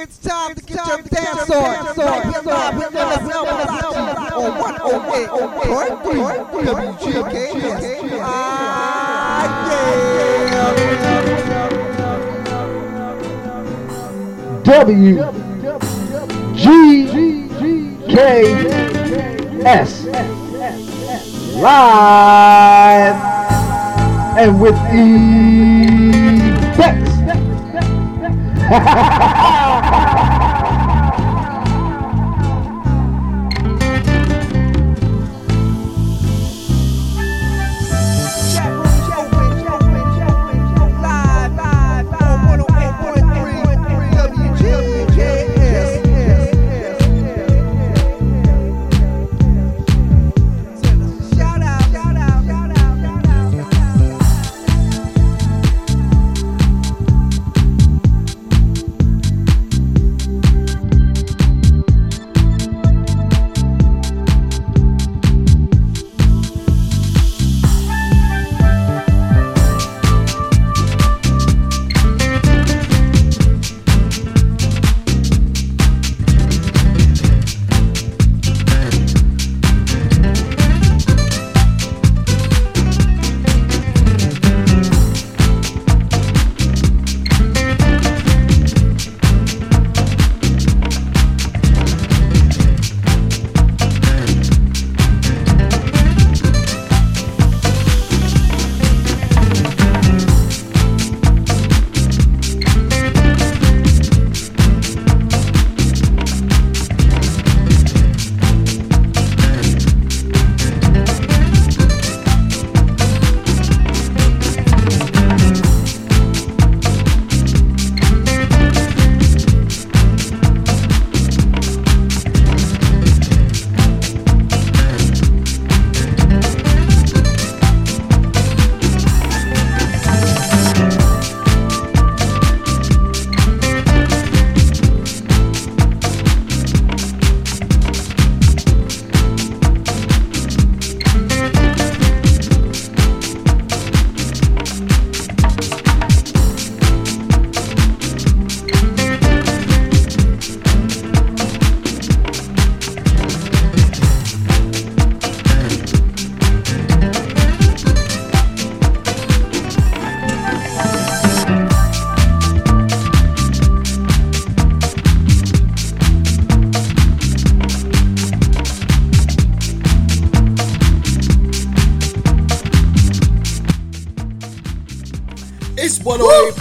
It's time to get your dance on. Right here live with MSL on 108.3 WGKS. Ah, W G K S. Live and with effects.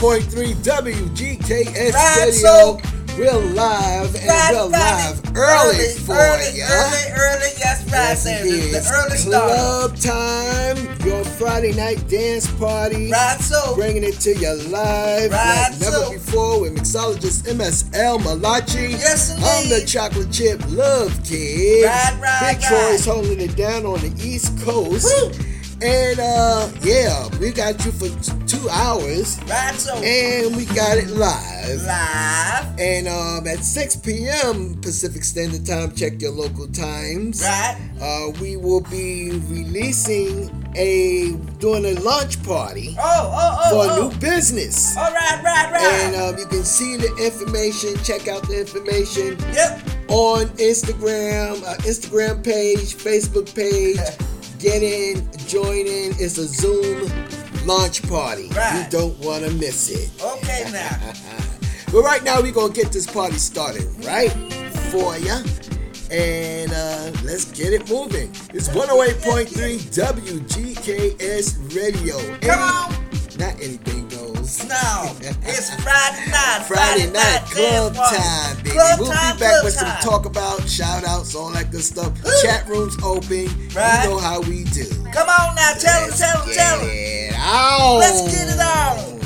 108.3 WGKS Radio. We're live and Right, we're live early, for early, ya. early, early. Yes, right Yes, The, early start. Club time, your Friday night dance party. Right, so Bringing it to you live Right, like never so- before with mixologist MSL Malachi. Yes, I'm the chocolate chip love kid. Right, right, Big right. Troy's holding it down on the East Coast. Woo. And uh yeah, we got you for t- two hours. Right, so And we got it live. live. And um, at 6 p.m. Pacific Standard Time, check your local times. Right. Uh, we will be releasing a doing a launch party Oh, oh, oh. for a oh. new business. All right, right, right. And um, you can see the information. Check out the information yep. on Instagram, uh, Instagram page, Facebook page. Get in, join in. It's a Zoom launch party. Right. You don't want to miss it. Okay, now. But right now we're gonna get this party started right for ya. And uh, let's get it moving. It's 108.3 WGKS Radio. Come on. Not anything goes. No, it's Friday night. Friday night club time, baby. Club we'll time, be back with some talk about, shout outs, all that good stuff. Ooh. Chat rooms open. Right. You know how we do. Come on now, tell Let's tell get tell on. Let's get it on.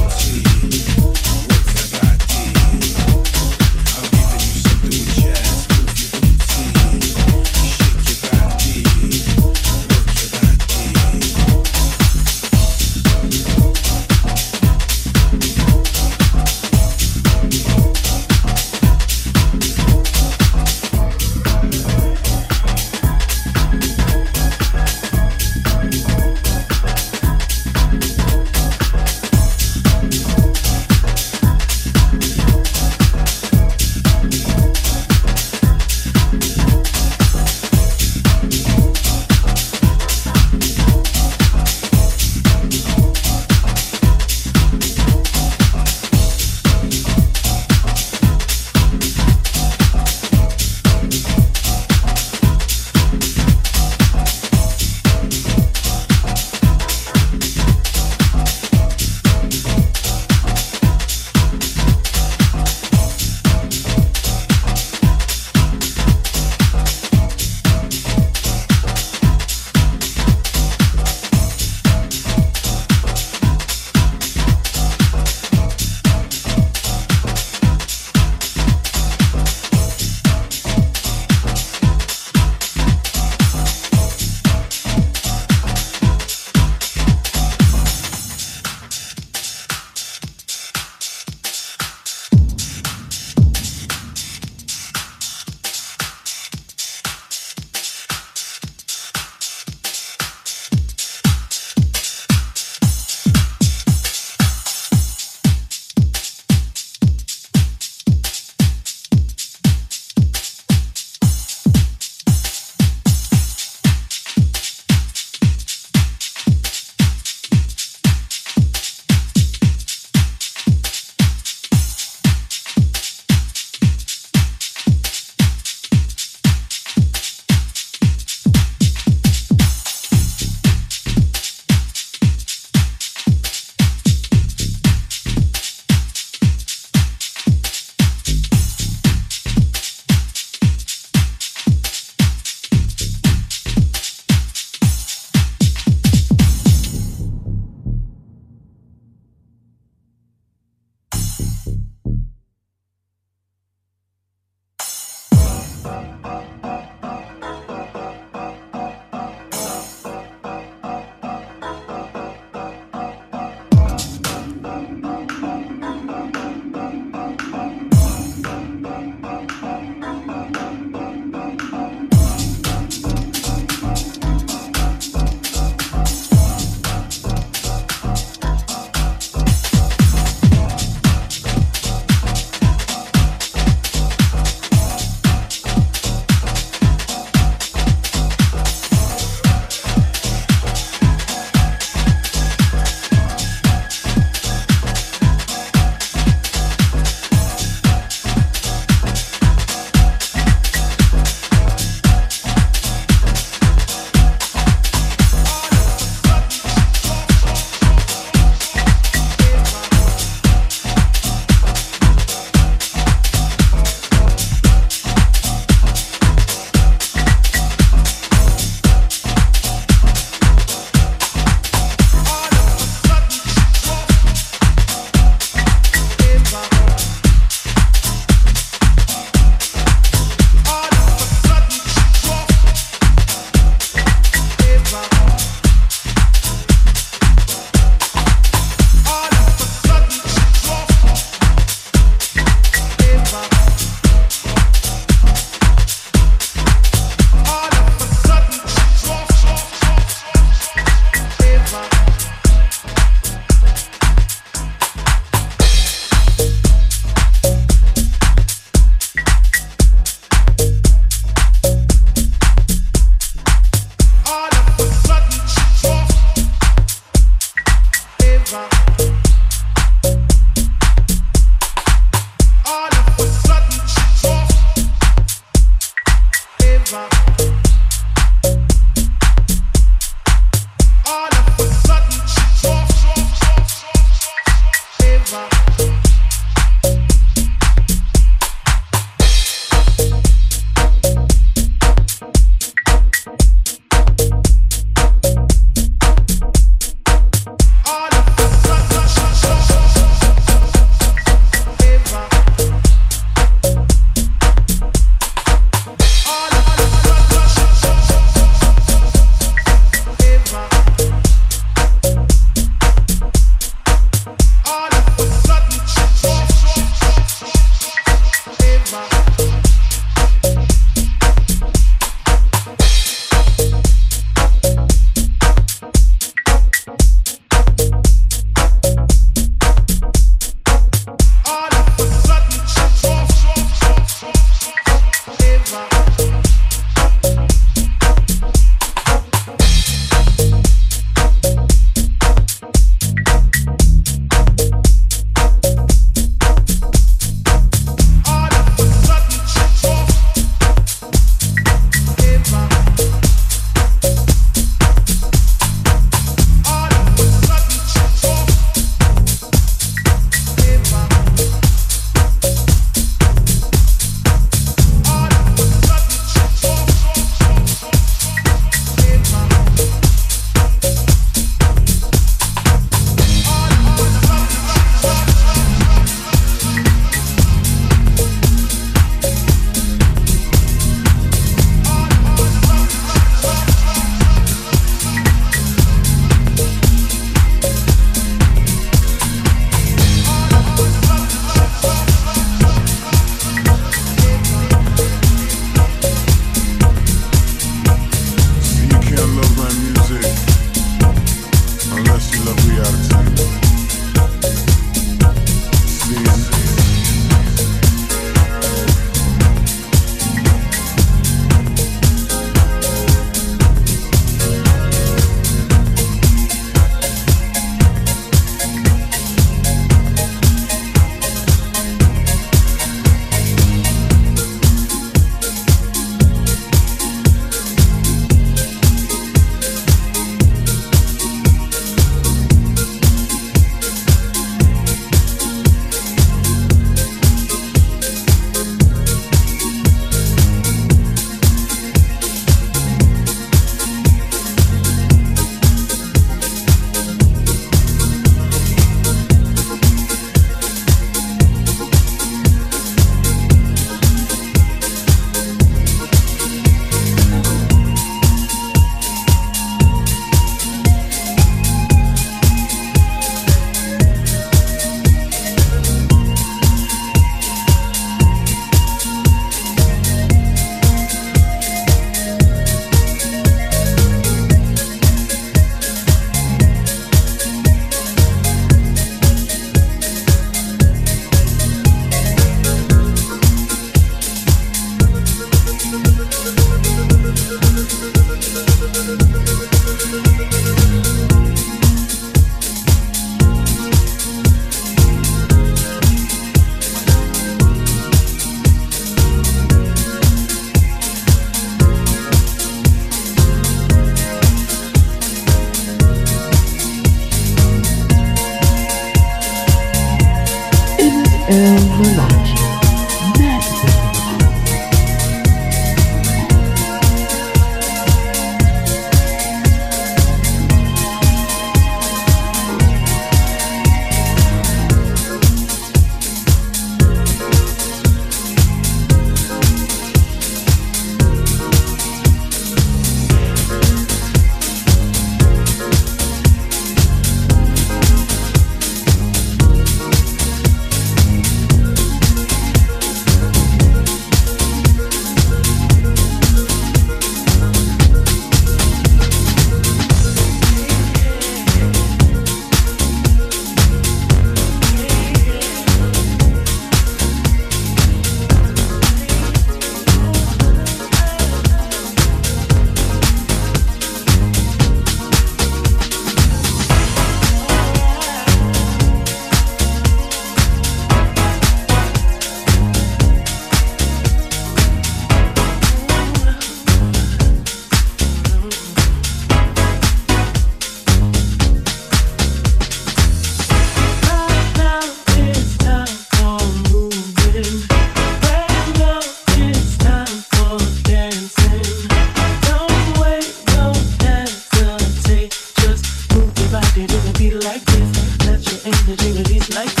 Stress, you're holding.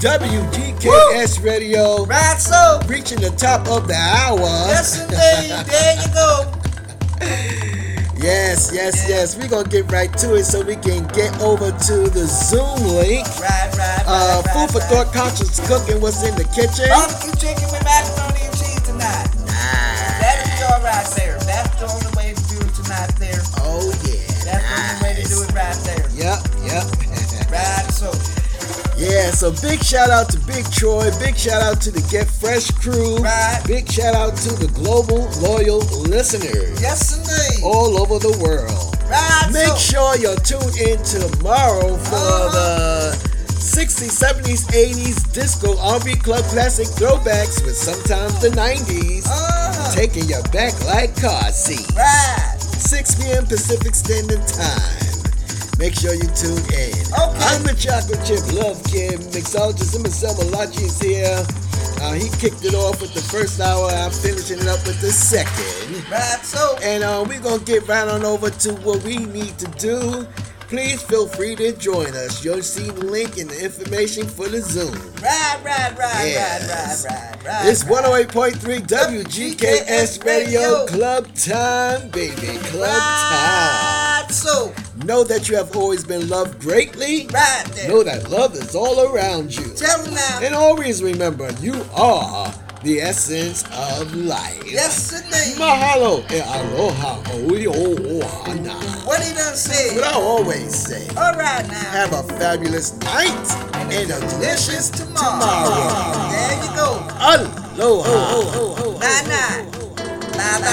WGKS Radio. Right so. Reaching the top of the hour. Yes, indeed. There you go. Yes, yes, yes. We're gonna get right to it so we can get over to the Zoom link. Right, right, Uh, right, food for right. thought, conscious cooking. What's in the kitchen? Barbecue so big shout out to Big Troy. Big shout out to the Get Fresh crew. Right. Big shout out to the global loyal listeners Yes, indeed. all over the world. Right Make so. sure you're tuned in tomorrow for the 60s, 70s, 80s disco R&B club classic throwbacks with sometimes the 90s. Uh-huh. Taking you back like car seats. Right. 6 p.m. Pacific Standard Time. Make sure you tune in. Okay. I'm the Chocolate Chip Love Kid. Mixologist Emerson Malachi is here. Uh, he kicked it off with the first hour. I'm finishing it up with the second. Right so. And uh, we're going to get right on over to what we need to do. please feel free to join us. You'll see the link in the information for the Zoom. Ride, ride, ride, Yes. ride, ride, ride, ride. It's 108.3 WGKS Radio Club Time, baby. Club Time. So, Know that you have always been loved greatly. right there. Know that love is all around you. Tell them now. And always remember, you are the essence of life. Yes, indeed. Mahalo e aloha oi o ohana. What did I say? What I always say. All right now. Have a fabulous night and a delicious tomorrow. tomorrow. There you go. Aloha. Nah, nah.